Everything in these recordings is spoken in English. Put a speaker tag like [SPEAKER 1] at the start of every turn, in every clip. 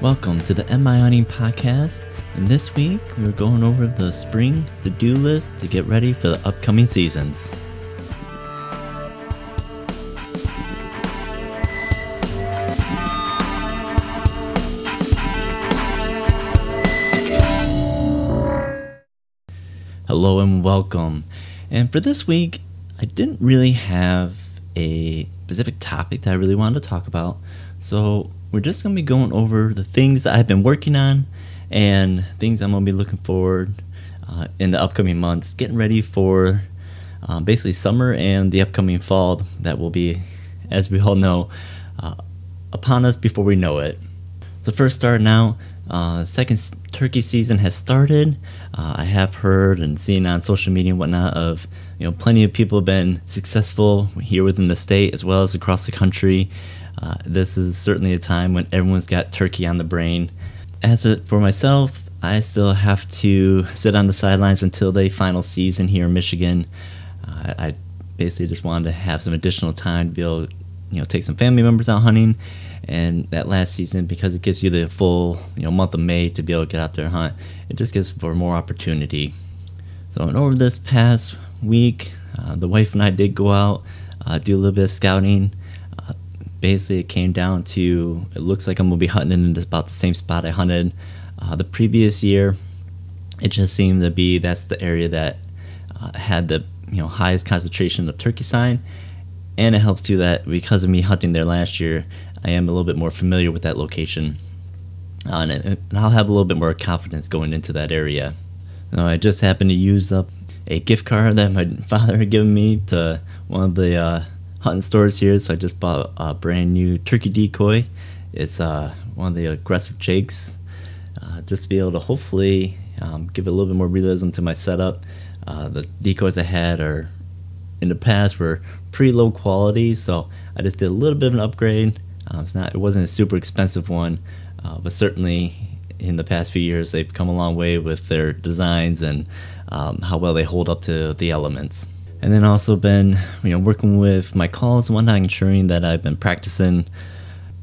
[SPEAKER 1] Welcome to the MI Hunting Podcast. And this week, we're going over the spring to do list to get ready for the upcoming seasons. Hello and welcome. And for this week, I didn't really have a specific topic that I really wanted to talk about. So we're just going to be going over the things I've been working on and things I'm going to be looking forward uh, in the upcoming months, getting ready for uh, basically summer and the upcoming fall that will be, as we all know, uh, upon us before we know it. The first start now, uh, second turkey season has started. Uh, I have heard and seen on social media and whatnot of you know plenty of people have been successful here within the state as well as across the country. Uh, this is certainly a time when everyone's got turkey on the brain. As for myself, I still have to sit on the sidelines until the final season here in Michigan. Uh, I basically just wanted to have some additional time to be able, you know, take some family members out hunting and that last season because it gives you the full you know month of May to be able to get out there and hunt. It just gives for more opportunity. So over this past week, uh, the wife and I did go out, uh, do a little bit of scouting. Uh, basically, it came down to it looks like I'm gonna be hunting in about the same spot I hunted uh, the previous year. It just seemed to be that's the area that uh, had the you know highest concentration of turkey sign, and it helps too that because of me hunting there last year, I am a little bit more familiar with that location. Uh, and, and, I'll have a little bit more confidence going into that area. Now, I just happened to use up a gift card that my father had given me to one of the uh, hunting stores here, so I just bought a brand new turkey decoy. It's uh, one of the aggressive jakes, uh, just to be able to hopefully um, give a little bit more realism to my setup. Uh, the decoys I had are in the past were pretty low quality, so I just did a little bit of an upgrade um, it's not, it wasn't a super expensive one, uh, but certainly in the past few years they've come a long way with their designs and um, how well they hold up to the elements. And then also been, you know, working with my calls and whatnot, ensuring that I've been practicing.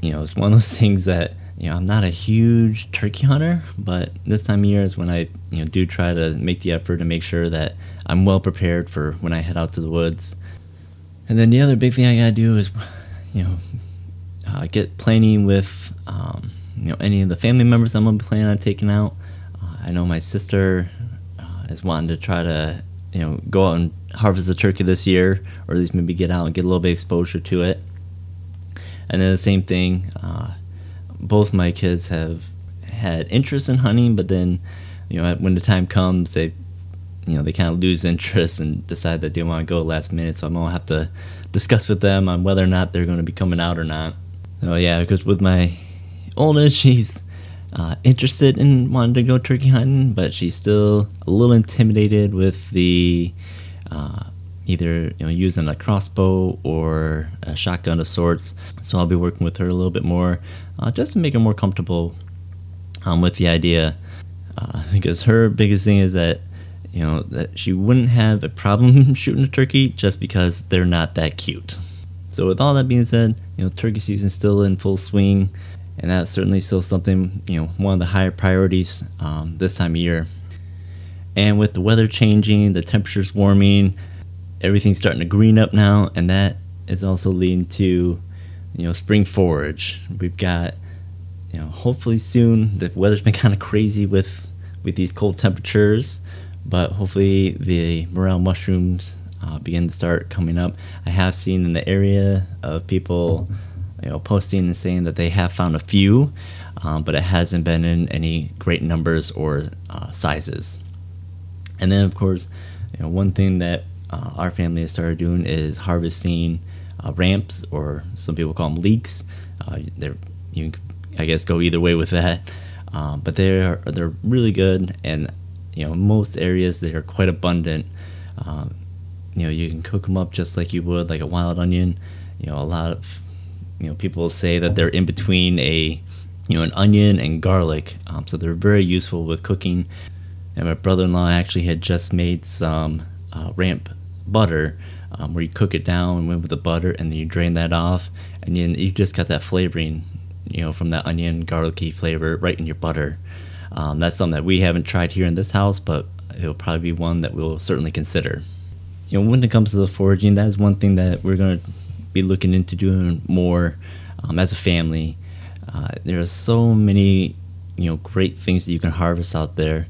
[SPEAKER 1] You know, it's one of those things that you know I'm not a huge turkey hunter, but this time of year is when I you know do try to make the effort to make sure that I'm well prepared for when I head out to the woods. And then the other big thing I gotta do is, you know, uh, get planning with um, you know any of the family members I'm gonna be planning on taking out. Uh, I know my sister uh, is wanting to try to you know go out and harvest a turkey this year, or at least maybe get out and get a little bit exposure to it. And then the same thing, uh, both my kids have had interest in hunting, but then you know when the time comes, they you know they kind of lose interest and decide that they want to go last minute. So I'm gonna have to discuss with them on whether or not they're going to be coming out or not. Oh yeah, because with my oldest, she's uh, interested in wanting to go turkey hunting, but she's still a little intimidated with the uh, either you know using a crossbow or a shotgun of sorts. So I'll be working with her a little bit more, uh, just to make her more comfortable um, with the idea. Uh, because her biggest thing is that you know that she wouldn't have a problem shooting a turkey just because they're not that cute. So with all that being said, you know, turkey season still in full swing, and that's certainly still something, you know, one of the higher priorities um, this time of year. And with the weather changing, the temperatures warming, everything's starting to green up now, and that is also leading to, you know, spring forage. We've got, you know, hopefully soon. The weather's been kind of crazy with with these cold temperatures, but hopefully the morel mushrooms uh, begin to start coming up. I have seen in the area of people, you know, posting and saying that they have found a few, um, but it hasn't been in any great numbers or uh, sizes. And then, of course, you know, one thing that uh, our family has started doing is harvesting uh, ramps, or some people call them leeks. Uh, they're you can, I guess, go either way with that. Um, but they're they're really good, and you know, most areas they are quite abundant. Um, you know you can cook them up just like you would like a wild onion you know a lot of you know people say that they're in between a you know an onion and garlic um, so they're very useful with cooking and my brother-in-law actually had just made some uh, ramp butter um, where you cook it down and went with the butter and then you drain that off and then you just got that flavoring you know, from that onion garlicky flavor right in your butter. Um, that's something that we haven't tried here in this house, but it'll probably be one that we'll certainly consider. You know, when it comes to the foraging, that is one thing that we're going to be looking into doing more um, as a family. Uh, there are so many, you know, great things that you can harvest out there.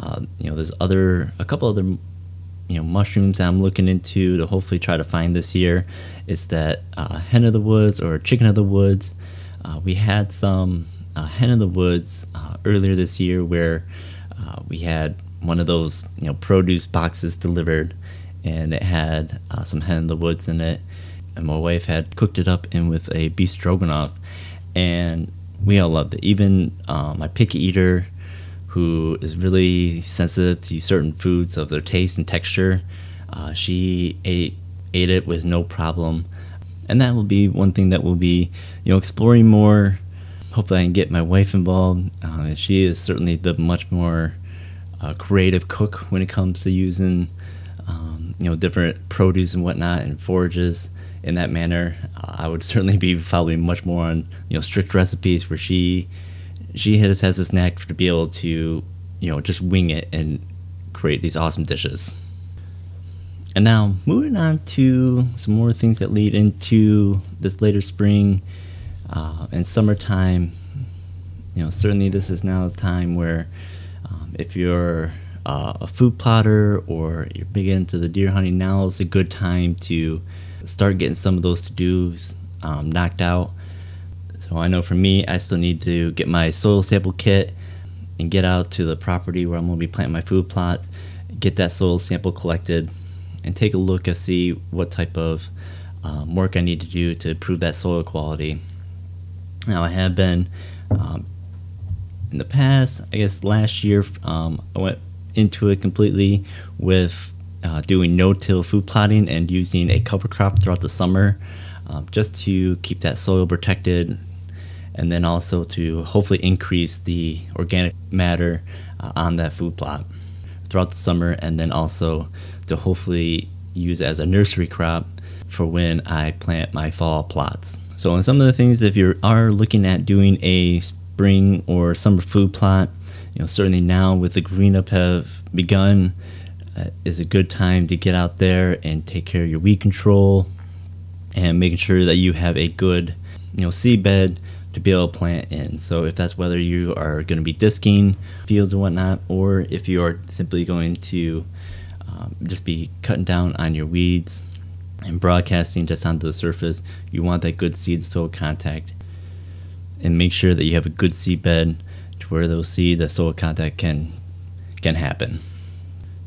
[SPEAKER 1] Uh, you know, there's other a couple other you know mushrooms that I'm looking into to hopefully try to find this year. It's that uh, hen of the woods or chicken of the woods. Uh, we had some uh, hen of the woods uh, earlier this year where uh, we had one of those you know produce boxes delivered, and it had some hen of the woods in it. And my wife had cooked it up in with a beef stroganoff, and we all loved it. Even my picky eater who is really sensitive to certain foods of their taste and texture. Uh, she ate ate it with no problem, and that will be one thing that we'll be you know exploring more. Hopefully, I can get my wife involved. Uh, she is certainly the much more uh, creative cook when it comes to using um, you know different produce and whatnot and forages in that manner. Uh, I would certainly be following much more on you know strict recipes where she she has has this knack to be able to you know just wing it and create these awesome dishes. And now moving on to some more things that lead into this later spring uh, and summertime. You know, certainly this is now a time where um, if you're uh, a food plotter or you're big into the deer hunting, now is a good time to start getting some of those to dos um, knocked out. So I know for me, I still need to get my soil sample kit and get out to the property where I'm going to be planting my food plots, get that soil sample collected, and take a look and see what type of um, work I need to do to improve that soil quality. Now, I have been um, in the past, I guess last year, um, I went into it completely with uh, doing no-till food plotting and using a cover crop throughout the summer, um, just to keep that soil protected and then also to hopefully increase the organic matter uh, on that food plot throughout the summer, and then also to hopefully use as a nursery crop for when I plant my fall plots. So, on some of the things, if you are looking at doing a spring or summer food plot, you know certainly now with the green up have begun, uh, is a good time to get out there and take care of your weed control and making sure that you have a good you know seed bed to be able to plant in. So if that's whether you are going to be disking fields and whatnot, or if you are simply going to um, just be cutting down on your weeds and broadcasting just onto the surface, you want that good seed soil contact, and make sure that you have a good seed bed to where those seed that soil contact can can happen.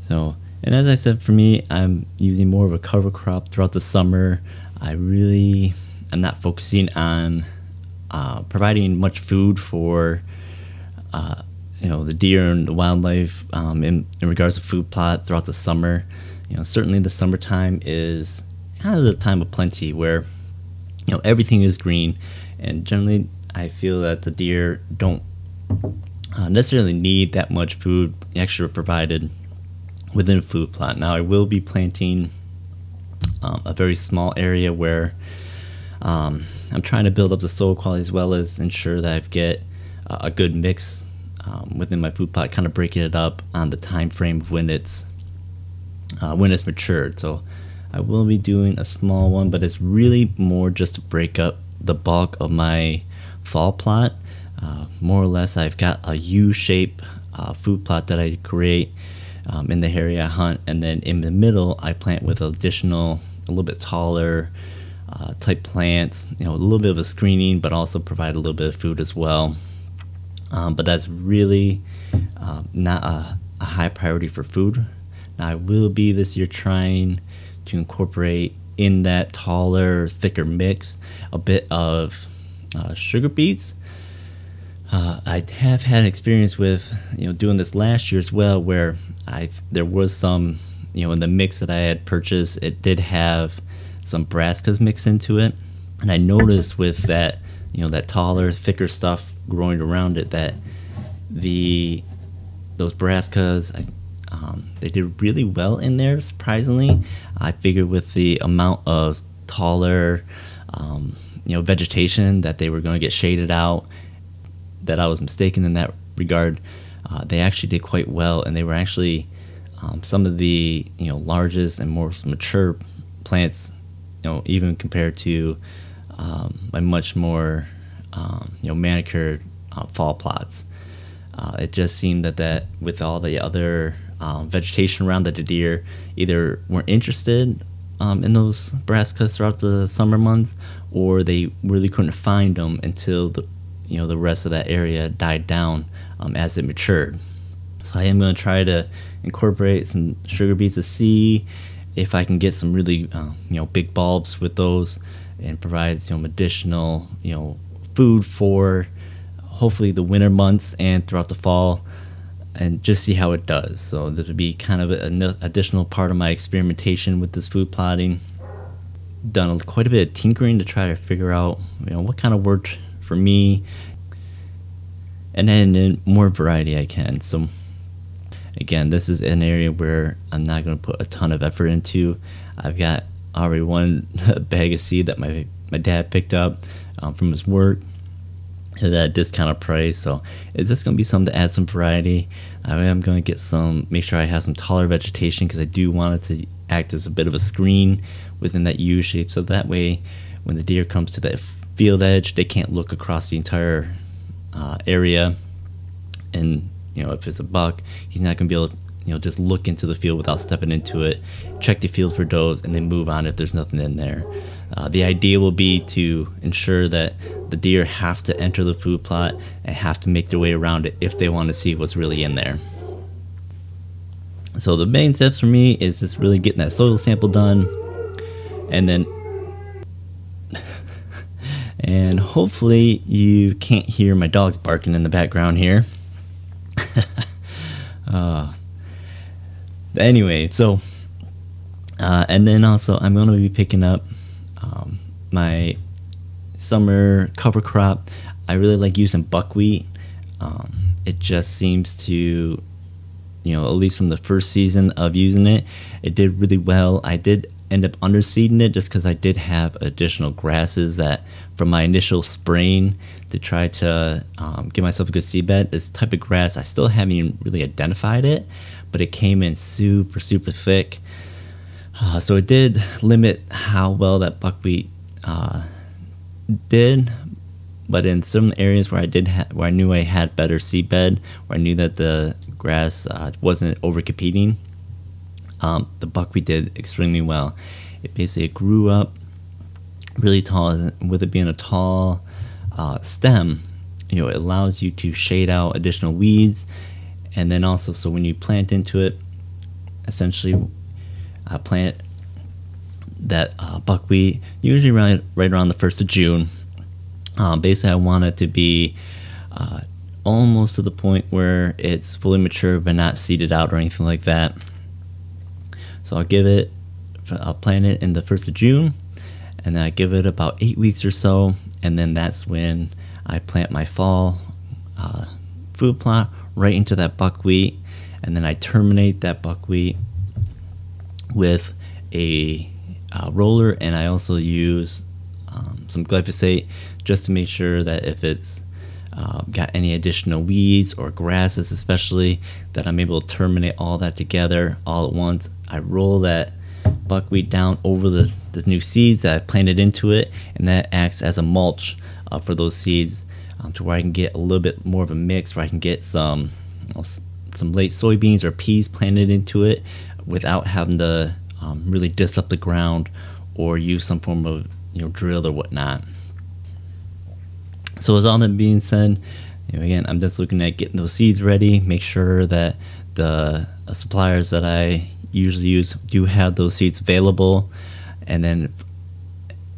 [SPEAKER 1] So. And as I said, for me, I'm using more of a cover crop throughout the summer. I really am not focusing on uh, providing much food for uh, you know the deer and the wildlife um, in, in regards to food plot throughout the summer. You know, certainly the summertime is kind of the time of plenty where you know everything is green, and generally I feel that the deer don't uh, necessarily need that much food extra provided within a food plot. Now I will be planting um, a very small area where um, I'm trying to build up the soil quality as well as ensure that I get a good mix um, within my food plot, kind of breaking it up on the time frame of when it's uh, when it's matured. So I will be doing a small one, but it's really more just to break up the bulk of my fall plot. Uh, more or less, I've got a U-shape uh, food plot that I create um, in the area I hunt, and then in the middle, I plant with additional, a little bit taller uh, type plants, you know, a little bit of a screening, but also provide a little bit of food as well. Um, but that's really uh, not a, a, high priority for food. Now, I will be this year trying to incorporate in that taller, thicker mix a bit of uh, sugar beets. Uh, I have had experience with you know doing this last year as well, where I there was some you know in the mix that I had purchased, it did have some brassicas mixed into it. And I noticed with that, you know, that taller, thicker stuff growing around it that the those brassicas, I, um, they did really well in there. Surprisingly, I figured with the amount of taller, um, you know vegetation that they were going to get shaded out. That I was mistaken in that regard. Uh, they actually did quite well, and they were actually um, some of the you know largest and more mature plants. You know, even compared to um, my much more um, you know manicured uh, fall plots. Uh, it just seemed that that with all the other um, vegetation around that the deer either weren't interested um, in those brassicas throughout the summer months, or they really couldn't find them until the you know the rest of that area died down um, as it matured. So I am going to try to incorporate some sugar beets to see if I can get some really uh, you know big bulbs with those and provide some additional you know food for hopefully the winter months and throughout the fall and just see how it does. So this would be kind of an additional part of my experimentation with this food plotting. Done quite a bit of tinkering to try to figure out you know what kind of worked for me, and then more variety I can. So again, this is an area where I'm not going to put a ton of effort into. I've got already one bag of seed that my my dad picked up um, from his work at a discounted price. So is this going to be something to add some variety? I am going to get some, make sure I have some taller vegetation because I do want it to act as a bit of a screen within that U shape. So that way, when the deer comes to that field edge, they can't look across the entire uh, area. And you know, if it's a buck, he's not going to be able to you know just look into the field without stepping into it check the field for does and then move on if there's nothing in there. Uh, the idea will be to ensure that the deer have to enter the food plot and have to make their way around it if they want to see what's really in there. So the main tips for me is just really getting that soil sample done and then and hopefully you can't hear my dogs barking in the background here uh, anyway, so uh, and then also I'm going to be picking up um, my summer cover crop. I really like using buckwheat. Um, it just seems to, you know, at least from the first season of using it, it did really well. I did end up underseeding it just because I did have additional grasses that from my initial spraying to try to um, give myself a good seed bed. This type of grass, I still haven't really identified it, but it came in super, super thick. Uh, so it did limit how well that buckwheat uh, did. But in some areas where I did, ha- where I knew I had better seed bed, where I knew that the grass uh, wasn't over competing, um, the buckwheat did extremely well. It basically grew up really tall, with it being a tall uh, stem. You know, it allows you to shade out additional weeds, and then also, so when you plant into it, essentially, uh, plant that uh, buckwheat usually right right around the first of June. Um, basically, I want it to be uh, almost to the point where it's fully mature but not seeded out or anything like that. So I'll give it, I'll plant it in the first of June, and then I give it about eight weeks or so, and then that's when I plant my fall uh, food plot right into that buckwheat, and then I terminate that buckwheat with a uh, roller, and I also use um, some glyphosate just to make sure that if it's uh, got any additional weeds or grasses, especially, that I'm able to terminate all that together all at once. I roll that buckwheat down over the, the new seeds that I planted into it, and that acts as a mulch uh, for those seeds um, to where I can get a little bit more of a mix where I can get some you know, some late soybeans or peas planted into it without having to um, really disc up the ground or use some form of you know drill or whatnot. So, with all that being said, you know, again, I'm just looking at getting those seeds ready, make sure that the suppliers that I usually use do have those seeds available, and then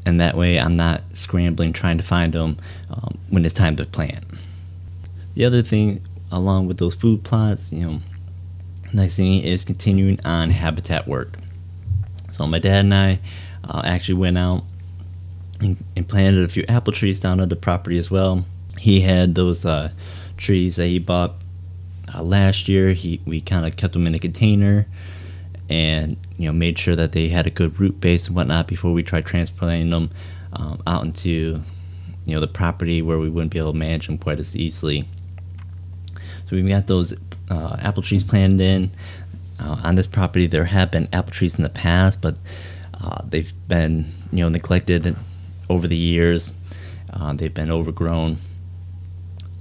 [SPEAKER 1] and that way I'm not scrambling trying to find them um, when it's time to plant. The other thing, along with those food plots, you know, next thing is continuing on habitat work. So my dad and I uh, actually went out and, and, planted a few apple trees down on the property as well. He had those uh, trees that he bought uh, last year. He we kind of kept them in a container and you know made sure that they had a good root base and whatnot before we tried transplanting them um, out into you know the property where we wouldn't be able to manage them quite as easily. So we've got those uh, apple trees planted in. Uh, on this property, there have been apple trees in the past, but uh, they've been you know neglected over the years. Uh, they've been overgrown.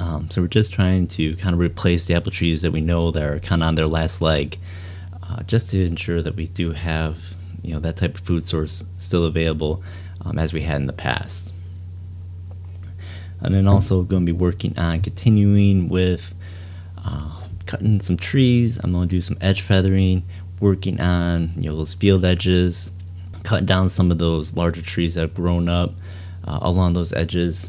[SPEAKER 1] Um, so we're just trying to kind of replace the apple trees that we know that are kind of on their last leg, uh, just to ensure that we do have you know that type of food source still available um, as we had in the past. And then also going to be working on continuing with uh, cutting some trees. I'm going to do some edge feathering, working on you know those field edges, cutting down some of those larger trees that have grown up uh, along those edges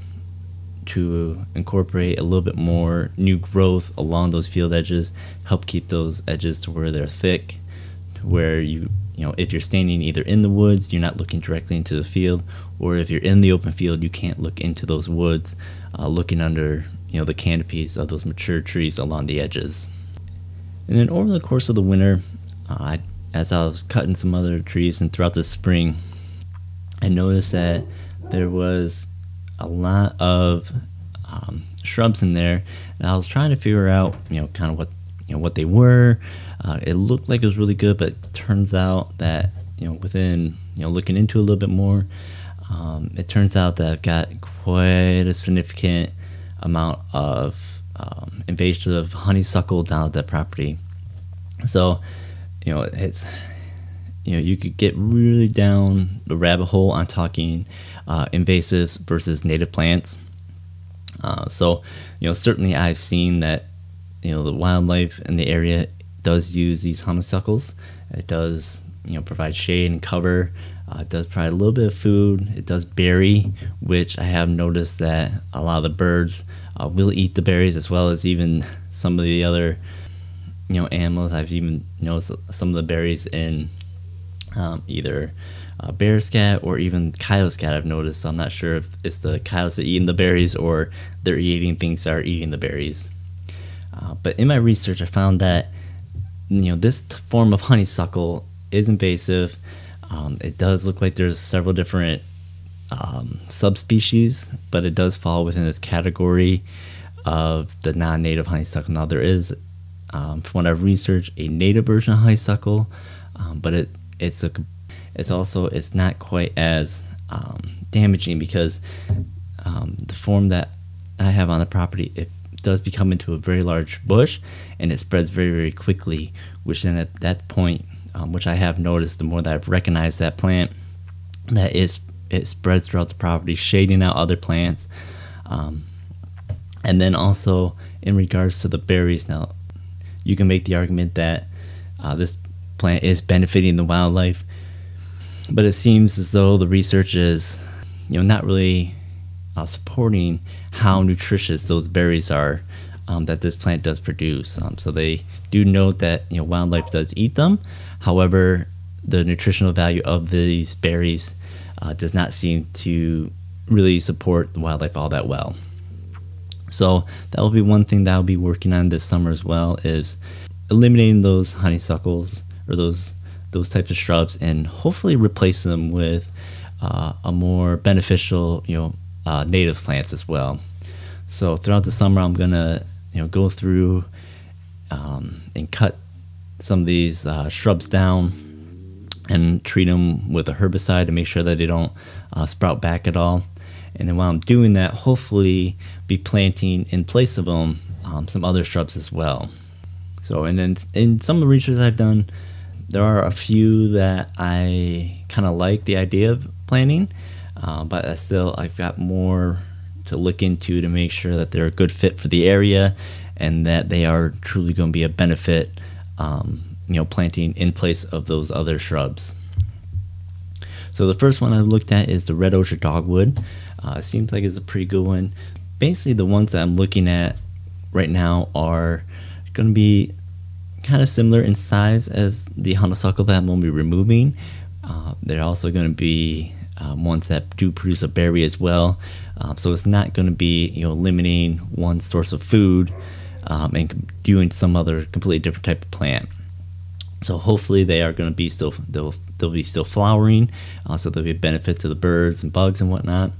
[SPEAKER 1] to incorporate a little bit more new growth along those field edges, help keep those edges to where they're thick, to where you you know if you're standing either in the woods, you're not looking directly into the field, or if you're in the open field, you can't look into those woods, uh, looking under you know the canopies of those mature trees along the edges. And then over the course of the winter, uh, as I was cutting some other trees and throughout the spring, I noticed that there was a lot of um, shrubs in there, and I was trying to figure out, you know, kind of what you know what they were. Uh, it looked like it was really good, but turns out that you know within you know looking into a little bit more, um, it turns out that I've got quite a significant amount of um, invasive honeysuckle down at that property. So, you know, it's you know you could get really down the rabbit hole on talking uh, invasives versus native plants. Uh, so, you know, certainly I've seen that you know the wildlife in the area does use these honeysuckles. It does you know provide shade and cover. Uh, it does provide a little bit of food. It does berry, which I have noticed that a lot of the birds uh, will eat the berries as well as even some of the other you know animals. I've even noticed some of the berries in um, either uh, bear scat or even coyote scat. I've noticed. So I'm not sure if it's the coyotes are eating the berries or they're eating things that are eating the berries. Uh, but in my research, I found that you know this t- form of honeysuckle is invasive. Um, it does look like there's several different um, subspecies, but it does fall within this category of the non-native honeysuckle. Now there is, um, from what I've researched, a native version of honeysuckle, um, but it it's a it's also it's not quite as um, damaging because um, the form that I have on the property it does become into a very large bush and it spreads very very quickly. Which then at that point um, which I have noticed the more that I've recognized that plant, that is it spreads throughout the property, shading out other plants. Um, and then also in regards to the berries, now you can make the argument that uh, this plant is benefiting the wildlife, but it seems as though the research is, you know, not really uh, supporting how nutritious those berries are um, that this plant does produce. Um, so they do note that you know wildlife does eat them. However, the nutritional value of these berries uh, does not seem to really support the wildlife all that well. So that will be one thing that I'll be working on this summer as well is eliminating those honeysuckles or those those types of shrubs and hopefully replace them with uh, a more beneficial you know uh, native plants as well. So throughout the summer, I'm gonna you know go through um, and cut some of these uh, shrubs down and treat them with a herbicide to make sure that they don't uh, sprout back at all. And then while I'm doing that, hopefully be planting in place of them um, some other shrubs as well. So, and then in some of the research I've done, there are a few that I kind of like the idea of planting, uh, but I still I've got more to look into to make sure that they're a good fit for the area and that they are truly going to be a benefit, um, you know, planting in place of those other shrubs. So the first one I looked at is the red osier dogwood. Uh, seems like it's a pretty good one. Basically, the ones that I'm looking at right now are going to be kind of similar in size as the honeysuckle that I'm going to be removing. Uh, they're also going to be um, ones that do produce a berry as well. Um, so it's not going to be you know limiting one source of food um, and doing some other completely different type of plant. So hopefully they are going to be still they'll they'll be still flowering. Also there'll be a benefit to the birds and bugs and whatnot.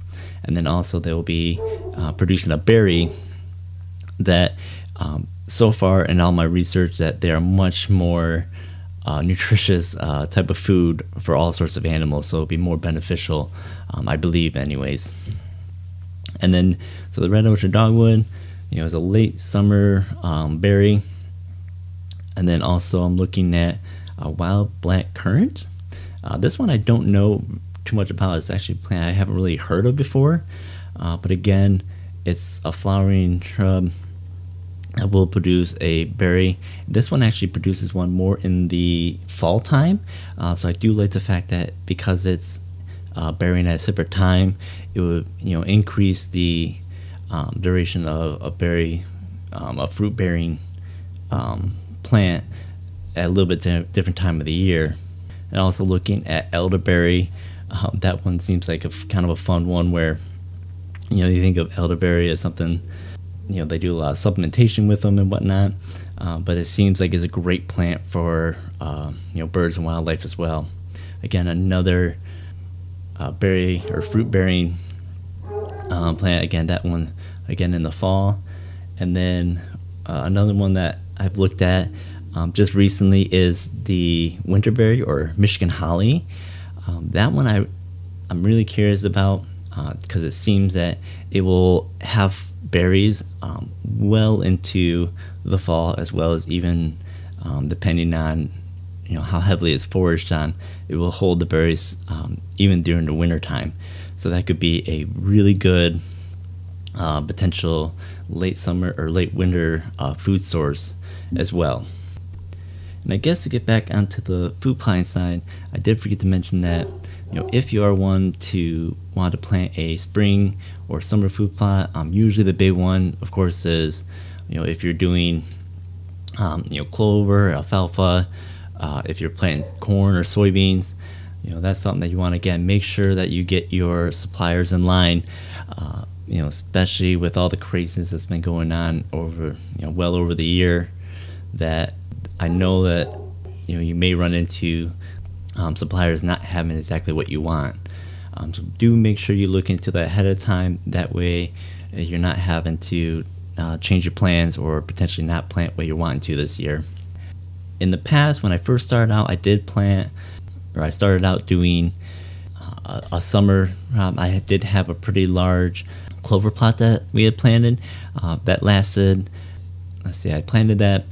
[SPEAKER 1] And then also they will be uh, producing a berry that um, so far in all my research that they are much more uh, nutritious uh, type of food for all sorts of animals. So it'll be more beneficial, um, I believe, anyways. And then so the red osier dogwood, you know, is a late summer um, berry and then also I'm looking at a wild black currant. Uh, this one I don't know too much about. It's actually a plant I haven't really heard of before. Uh, but again, it's a flowering shrub that will produce a berry. This one actually produces one more in the fall time. Uh, so I do like the fact that because it's uh, bearing at a separate time, it would you know increase the um, duration of a berry, um, a fruit bearing um, plant at a little bit different time of the year. And also looking at elderberry, um, that one seems like a kind of a fun one where you know you think of elderberry as something you know they do a lot of supplementation with them and whatnot, uh, but it seems like it's a great plant for uh, you know birds and wildlife as well. Again, another uh, berry or fruit bearing um, plant. Again, that one again in the fall, and then uh, another one that I've looked at um, just recently is the winterberry or Michigan holly. Um, that one I I'm really curious about because uh, it seems that it will have berries um, well into the fall as well as even um, depending on you know how heavily it's foraged on it will hold the berries um, even during the winter time so that could be a really good uh, potential late summer or late winter uh, food source as well. And I guess to get back onto the food plotting side, I did forget to mention that you know if you are one to want to plant a spring or summer food plot, um, usually the big one, of course, is you know if you're doing um, you know clover, alfalfa, uh, if you're planting corn or soybeans, you know that's something that you want to again make sure that you get your suppliers in line. Uh, you know, especially with all the craziness that's been going on over, you know, well over the year, that I know that you know you may run into um, suppliers not having exactly what you want. Um, so do make sure you look into that ahead of time. That way, uh, you're not having to uh, change your plans or potentially not plant what you're wanting to this year. In the past, when I first started out, I did plant, or I started out doing uh, a summer. Um, I did have a pretty large clover plot that we had planted uh, that lasted. Let's see, I planted that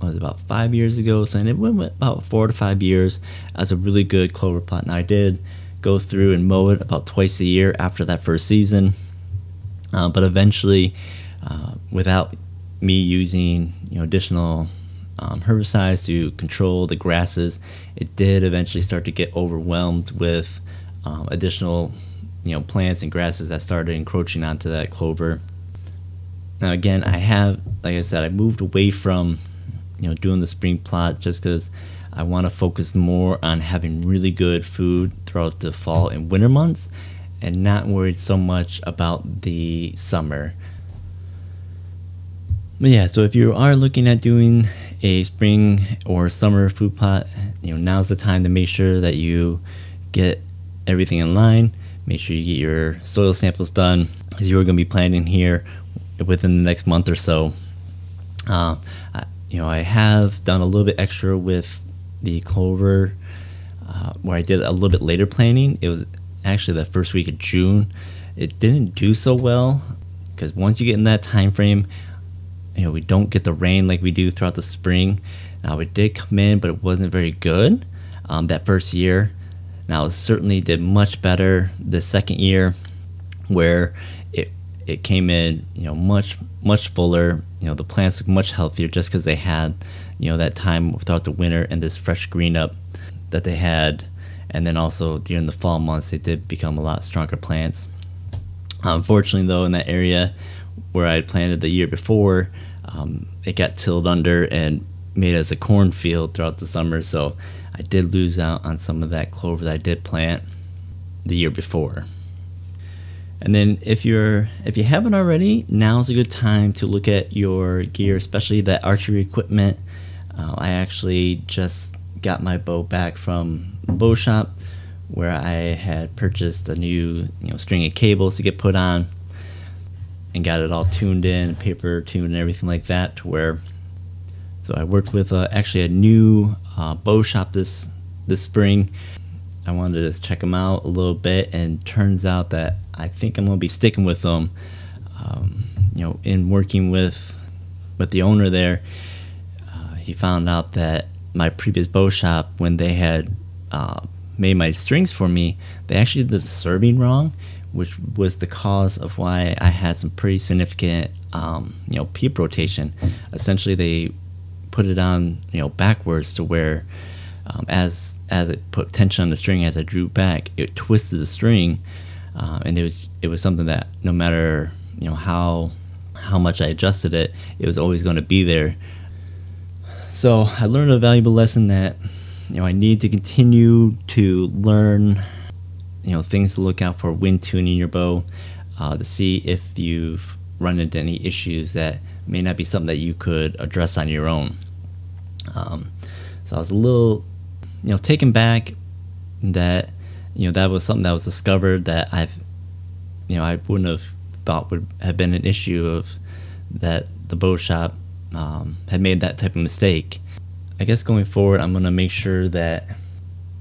[SPEAKER 1] was about five years ago. So and it went about four to five years as a really good clover plot. And I did go through and mow it about twice a year after that first season. Uh, but eventually, uh, without me using you know additional um, herbicides to control the grasses, it did eventually start to get overwhelmed with um, additional you know plants and grasses that started encroaching onto that clover. Now again, I have, like I said, I moved away from you know doing the spring plot just because I want to focus more on having really good food throughout the fall and winter months and not worried so much about the summer. But yeah, so if you are looking at doing a spring or summer food plot, you know, now's the time to make sure that you get everything in line. Make sure you get your soil samples done because you are going to be planting here within the next month or so. Uh, you know, I have done a little bit extra with the clover, uh, where I did a little bit later planting. It was actually the first week of June. It didn't do so well because once you get in that time frame, you know, we don't get the rain like we do throughout the spring. Now it did come in, but it wasn't very good um, that first year. Now it certainly did much better the second year, where it it came in, you know, much much fuller. You know, the plants look much healthier just because they had, you know, that time throughout the winter and this fresh green up that they had. And then also during the fall months, they did become a lot stronger plants. Unfortunately, though, in that area where I had planted the year before, um, it got tilled under and made as a cornfield throughout the summer. So I did lose out on some of that clover that I did plant the year before. And then if you're if you haven't already, now's a good time to look at your gear, especially that archery equipment. Uh, I actually just got my bow back from bow shop where I had purchased a new you know string of cables to get put on and got it all tuned in, paper tuned and everything like that to where so I worked with uh, actually a new uh, bow shop this this spring. I wanted to check them out a little bit, and turns out that I think I'm gonna be sticking with them. Um, you know, in working with with the owner there, he found out that my previous bow shop, when they had uh, made my strings for me, they actually did the serving wrong, which was the cause of why I had some pretty significant, um, you know, peep rotation. Essentially, they put it on, you know, backwards to where um, as as it put tension on the string as I drew back, it twisted the string, uh, and it was it was something that no matter you know how how much I adjusted it, it was always going to be there. So I learned a valuable lesson that you know I need to continue to learn you know things to look out for when tuning your bow uh, to see if you've run into any issues that may not be something that you could address on your own. Um, so I was a little you know taken back that you know that was something that was discovered that I've you know I wouldn't have thought would have been an issue of that the bow shop um, had made that type of mistake. I guess going forward, I'm gonna make sure that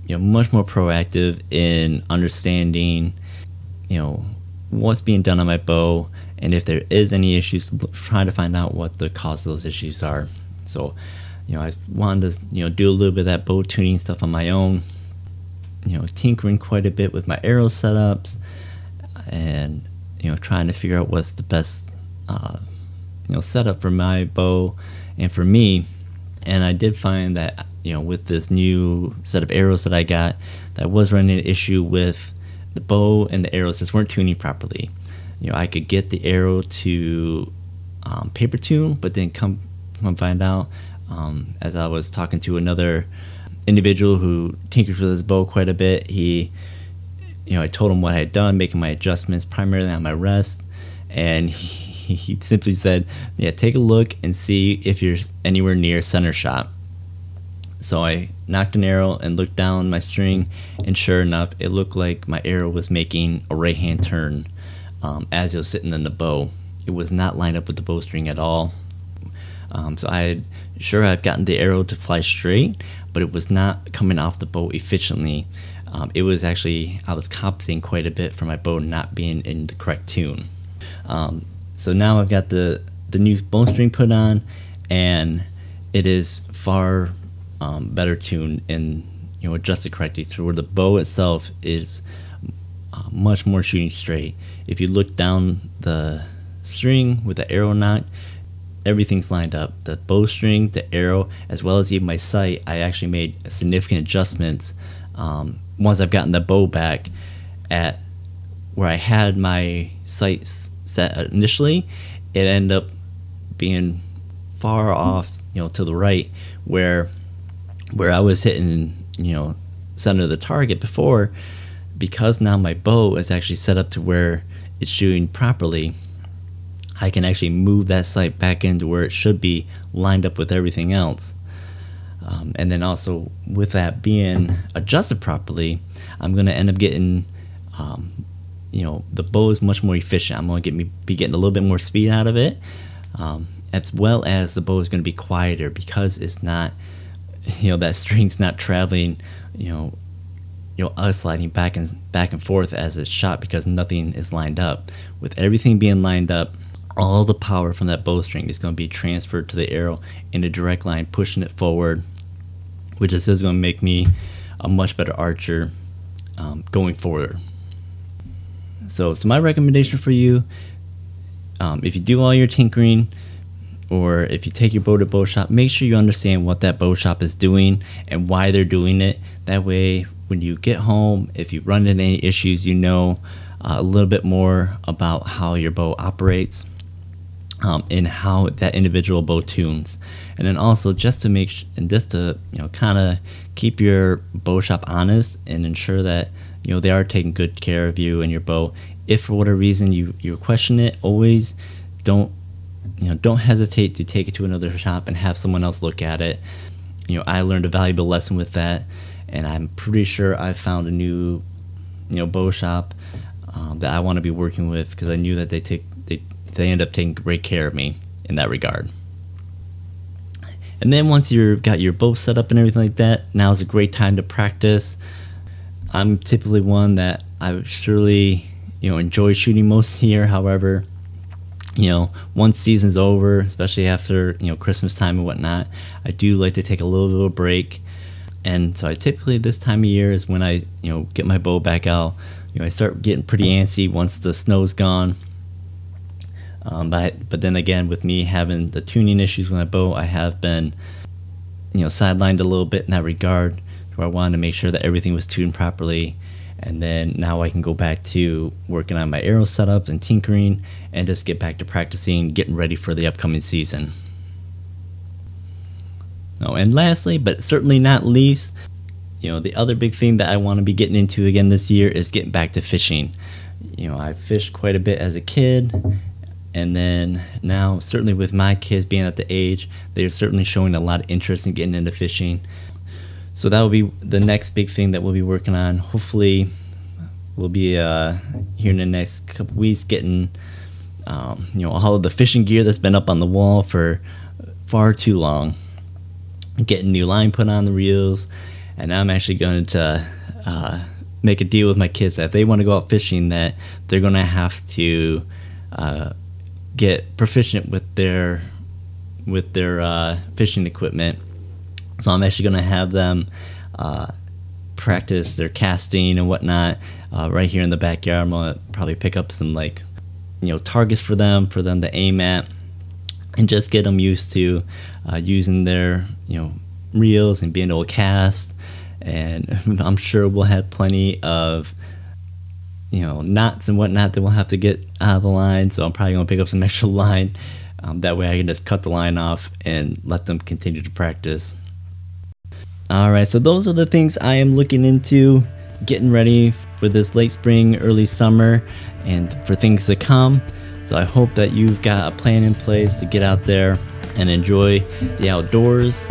[SPEAKER 1] you know much more proactive in understanding you know what's being done on my bow and if there is any issues trying to find out what the cause of those issues are so you know i wanted to you know do a little bit of that bow tuning stuff on my own you know tinkering quite a bit with my arrow setups and you know trying to figure out what's the best uh, you know setup for my bow and for me. And i did find that you know with this new set of arrows that i got that was running an issue with the bow and the arrows just weren't tuning properly. You know i could get the arrow to um, paper tune but then come come find out um, as i was talking to another individual who tinkers with his bow quite a bit he you know, I told him what I had done, making my adjustments primarily on my rest, and he, he simply said, "Yeah, take a look and see if you're anywhere near center shot." So I nocked an arrow and looked down my string, and sure enough, it looked like my arrow was making a right hand turn um, as it was sitting in the bow. It was not lined up with the bowstring at all. Um, so I had sure I've gotten the arrow to fly straight, but it was not coming off the bow efficiently um, it was actually I was compensating quite a bit for my bow not being in the correct tune. Um, so now I've got the the new bone string put on, and it is far um, better tuned and you know adjusted correctly. So where the bow itself is uh, much more shooting straight. If you look down the string with the arrow knot, everything's lined up. The bowstring, the arrow, as well as even my sight, I actually made significant adjustments um, once I've gotten the bow back at where I had my sights set initially, it ended up being far off, you know, to the right where where I was hitting, you know, center of the target before because now my bow is actually set up to where it's shooting properly. I can actually move that sight back into where it should be lined up with everything else. Um, and then also with that being adjusted properly, I'm going to end up getting, um, you know, the bow is much more efficient. I'm going to get me be getting a little bit more speed out of it, um, as well as the bow is going to be quieter because it's not, you know, that string's not traveling, you know, you know, oscillating back and back and forth as it's shot because nothing is lined up. With everything being lined up, all the power from that bowstring is going to be transferred to the arrow in a direct line, pushing it forward which is going to make me a much better archer um, going forward. So, so my recommendation for you, um, if you do all your tinkering, or if you take your bow to bow shop, make sure you understand what that bow shop is doing and why they're doing it. That way, when you get home, if you run into any issues, you know uh, a little bit more about how your bow operates um, and how that individual bow tunes and then also just to make sh- and just to you know kind of keep your bow shop honest and ensure that you know they are taking good care of you and your bow if for whatever reason you you question it always don't you know, don't hesitate to take it to another shop and have someone else look at it. You know, I learned a valuable lesson with that, and I'm pretty sure I found a new, you know, bow shop um, that I want to be working with because I knew that they take they they end up taking great care of me in that regard. And then once you've got your bow set up and everything like that, now is a great time to practice. I'm typically one that I surely, you know, enjoy shooting most here. However, you know, once season's over, especially after, you know, Christmas time and whatnot, I do like to take a little bit of a break. And so I typically this time of year is when I, you know, get my bow back out. You know, I start getting pretty antsy once the snow's gone. Um, but but then again, with me having the tuning issues with my bow, I have been, you know, sidelined a little bit in that regard. Where I wanted to make sure that everything was tuned properly, and then now I can go back to working on my arrow setups and tinkering, and just get back to practicing, getting ready for the upcoming season. Oh, and lastly, but certainly not least, you know, the other big thing that I want to be getting into again this year is getting back to fishing. You know, I fished quite a bit as a kid, and then now, certainly with my kids being at the age, they're certainly showing a lot of interest in getting into fishing. So that will be the next big thing that we'll be working on. Hopefully, we'll be uh, here in the next couple weeks getting, um, you know, all of the fishing gear that's been up on the wall for far too long. Getting new line put on the reels, and I'm actually going to uh, make a deal with my kids that if they want to go out fishing, that they're going to have to uh, get proficient with their with their uh, fishing equipment. So I'm actually going to have them uh, practice their casting and whatnot uh, right here in the backyard. I'm going to probably pick up some like you know targets for them for them to aim at and just get them used to uh, using their you know reels and being able to cast. And I'm sure we'll have plenty of you know knots and whatnot that we'll have to get out of the line. So I'm probably gonna pick up some extra line. Um, that way I can just cut the line off and let them continue to practice. All right, so those are the things I am looking into, getting ready for this late spring, early summer, and for things to come. So I hope that you've got a plan in place to get out there and enjoy the outdoors